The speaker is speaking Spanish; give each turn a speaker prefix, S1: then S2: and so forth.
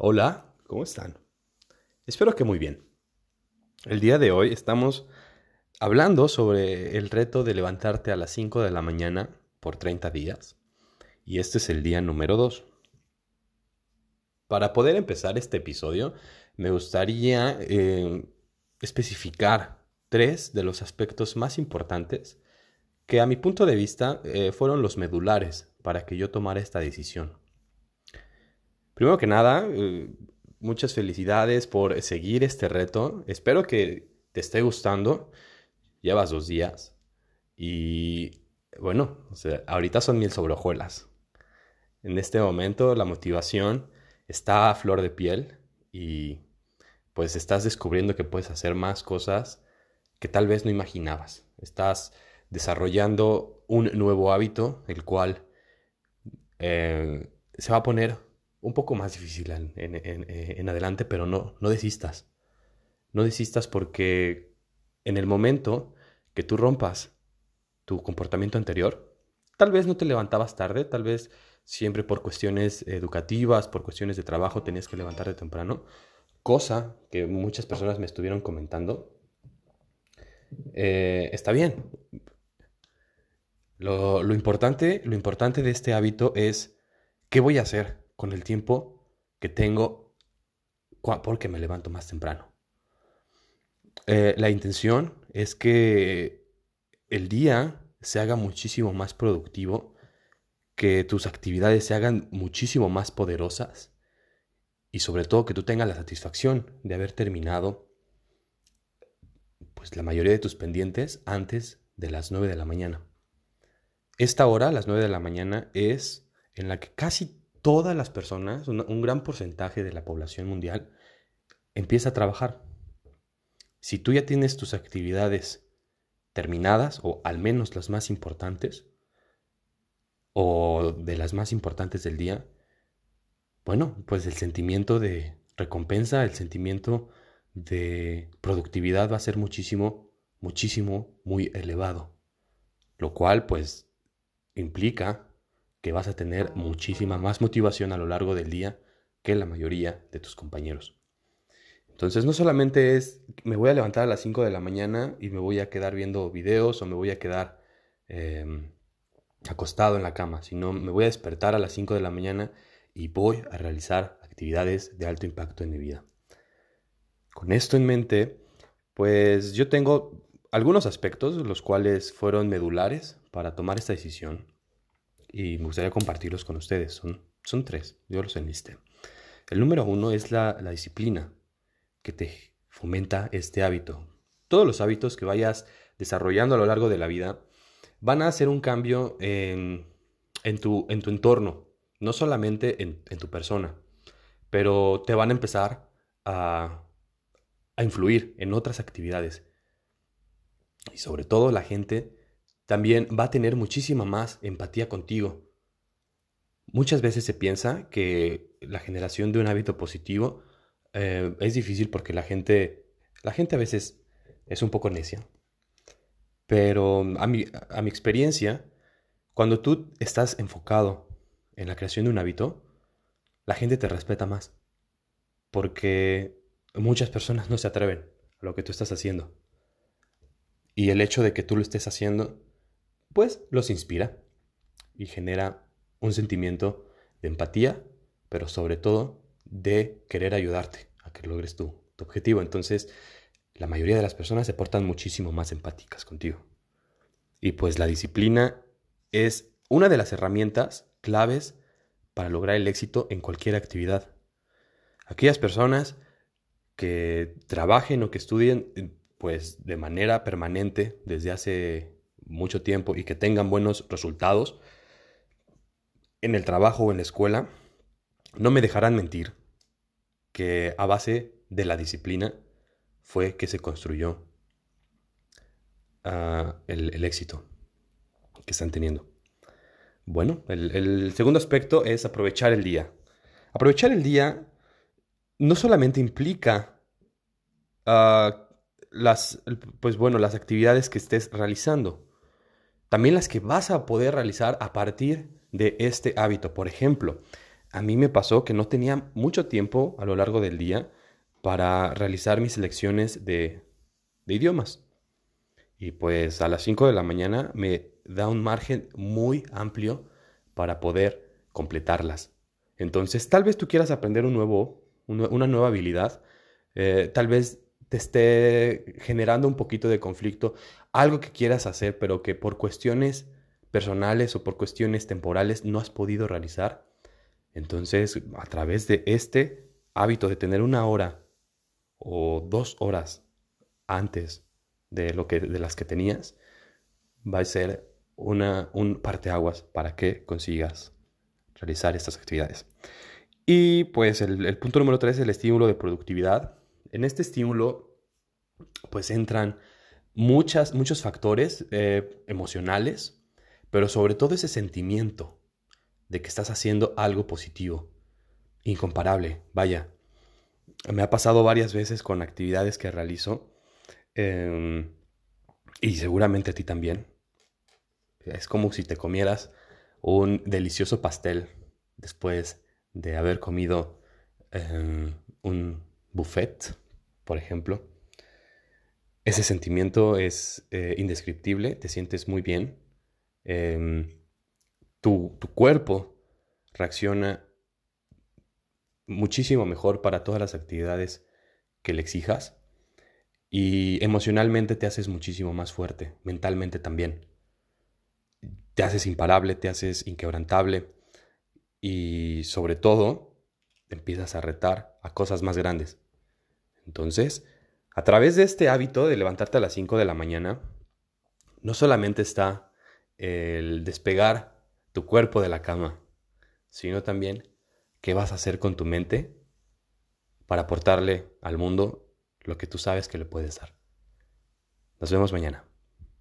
S1: Hola, ¿cómo están? Espero que muy bien. El día de hoy estamos hablando sobre el reto de levantarte a las 5 de la mañana por 30 días. Y este es el día número 2. Para poder empezar este episodio, me gustaría eh, especificar tres de los aspectos más importantes que a mi punto de vista eh, fueron los medulares para que yo tomara esta decisión. Primero que nada, eh, muchas felicidades por seguir este reto. Espero que te esté gustando. Llevas dos días. Y bueno, ahorita son mil sobre hojuelas. En este momento la motivación está a flor de piel y pues estás descubriendo que puedes hacer más cosas que tal vez no imaginabas. Estás desarrollando un nuevo hábito, el cual eh, se va a poner un poco más difícil en, en, adelante, pero no, no desistas. No desistas porque en el momento que tú rompas tu comportamiento anterior, tal vez no te levantabas tarde, tal vez siempre por cuestiones educativas, por cuestiones de trabajo tenías que levantarte temprano, cosa que muchas personas me estuvieron comentando. Eh, está bien. Lo, lo, importante, lo importante de este hábito es qué voy a hacer con el tiempo que tengo porque me levanto más temprano. Eh, la intención es que el día se haga muchísimo más productivo, que tus actividades se hagan muchísimo más poderosas y sobre todo que tú tengas la satisfacción de haber terminado pues la mayoría de tus pendientes antes de las 9 de la mañana. Esta hora, las 9 de la mañana, es en la que casi todas las personas, un, gran porcentaje de la población mundial, empieza a trabajar. Si tú ya tienes tus actividades terminadas, o al menos las más importantes, o de las más importantes del día, bueno, pues el sentimiento de recompensa, el sentimiento de productividad va a ser muchísimo, muchísimo, muy elevado. Lo cual pues implica que vas a tener muchísima más motivación a lo largo del día que la mayoría de tus compañeros. Entonces no solamente es me voy a levantar a las 5 de la mañana y me voy a quedar viendo videos o me voy a quedar em, acostado en la cama, sino me voy a despertar a las 5 de la mañana y voy a realizar actividades de alto impacto en mi vida. Con esto en mente, pues yo tengo algunos aspectos los cuales fueron medulares para tomar esta decisión y me gustaría compartirlos con ustedes. Son, son tres, yo los enlisté. El número uno es la, disciplina que te fomenta este hábito. Todos los hábitos que vayas desarrollando a lo largo de la vida van a hacer un cambio en, tu, en tu, entorno, no solamente en, tu persona, pero te van a empezar a, a influir en otras actividades. Y sobre todo la gente también va a tener muchísima más empatía contigo. Muchas veces se piensa que la generación de un hábito positivo eh, es difícil porque la gente, la gente a veces es un poco necia. Pero a mi, a mi experiencia, cuando tú estás enfocado en la creación de un hábito, la gente te respeta más. Porque muchas personas no se atreven a lo que tú estás haciendo. Y el hecho de que tú lo estés haciendo pues los inspira y genera un sentimiento de empatía, pero sobre todo de querer ayudarte a que logres tu, tu objetivo. Entonces, la mayoría de las personas se portan muchísimo más empáticas contigo. Y pues la disciplina es una de las herramientas claves para lograr el éxito en cualquier actividad. Aquellas personas que trabajen o que estudien pues de manera permanente desde hace mucho tiempo y que tengan buenos resultados en el trabajo o en la escuela, no me dejarán mentir que a base de la disciplina fue que se construyó ah, el, éxito que están teniendo. Bueno, el, segundo aspecto es aprovechar el día. Aprovechar el día no solamente implica ah, las, pues bueno, las actividades que estés realizando, también las que vas a poder realizar a partir de este hábito. Por ejemplo, a mí me pasó que no tenía mucho tiempo a lo largo del día para realizar mis lecciones de, de idiomas. Y pues a las 5 de la mañana me da un margen muy amplio para poder completarlas. Entonces, tal vez tú quieras aprender un nuevo, una nueva habilidad, eh, tal vez te esté generando un poquito de conflicto, algo que quieras hacer, pero que por cuestiones personales o por cuestiones temporales no has podido realizar. Entonces, a través de este hábito de tener una hora o dos horas antes de, lo que, de las que tenías, va a ser una, un parteaguas para que consigas realizar estas actividades. Y pues el, punto número tres es el estímulo de productividad. En este estímulo pues entran muchas, muchos factores eh, emocionales, pero sobre todo ese sentimiento de que estás haciendo algo positivo, incomparable. Vaya, me ha pasado varias veces con actividades que realizo em, y seguramente a ti también. Es como si te comieras un delicioso pastel después de haber comido em, un buffet, por ejemplo. Ese sentimiento es eh, indescriptible, te sientes muy bien. Em, tu, tu cuerpo reacciona muchísimo mejor para todas las actividades que le exijas y emocionalmente te haces muchísimo más fuerte, mentalmente también te haces imparable, te haces inquebrantable y sobre todo empiezas a retar a cosas más grandes. Entonces, a través de este hábito de levantarte a las 5 de la mañana, no solamente está el despegar tu cuerpo de la cama, sino también qué vas a hacer con tu mente para aportarle al mundo lo que tú sabes que le puedes dar. Nos vemos mañana.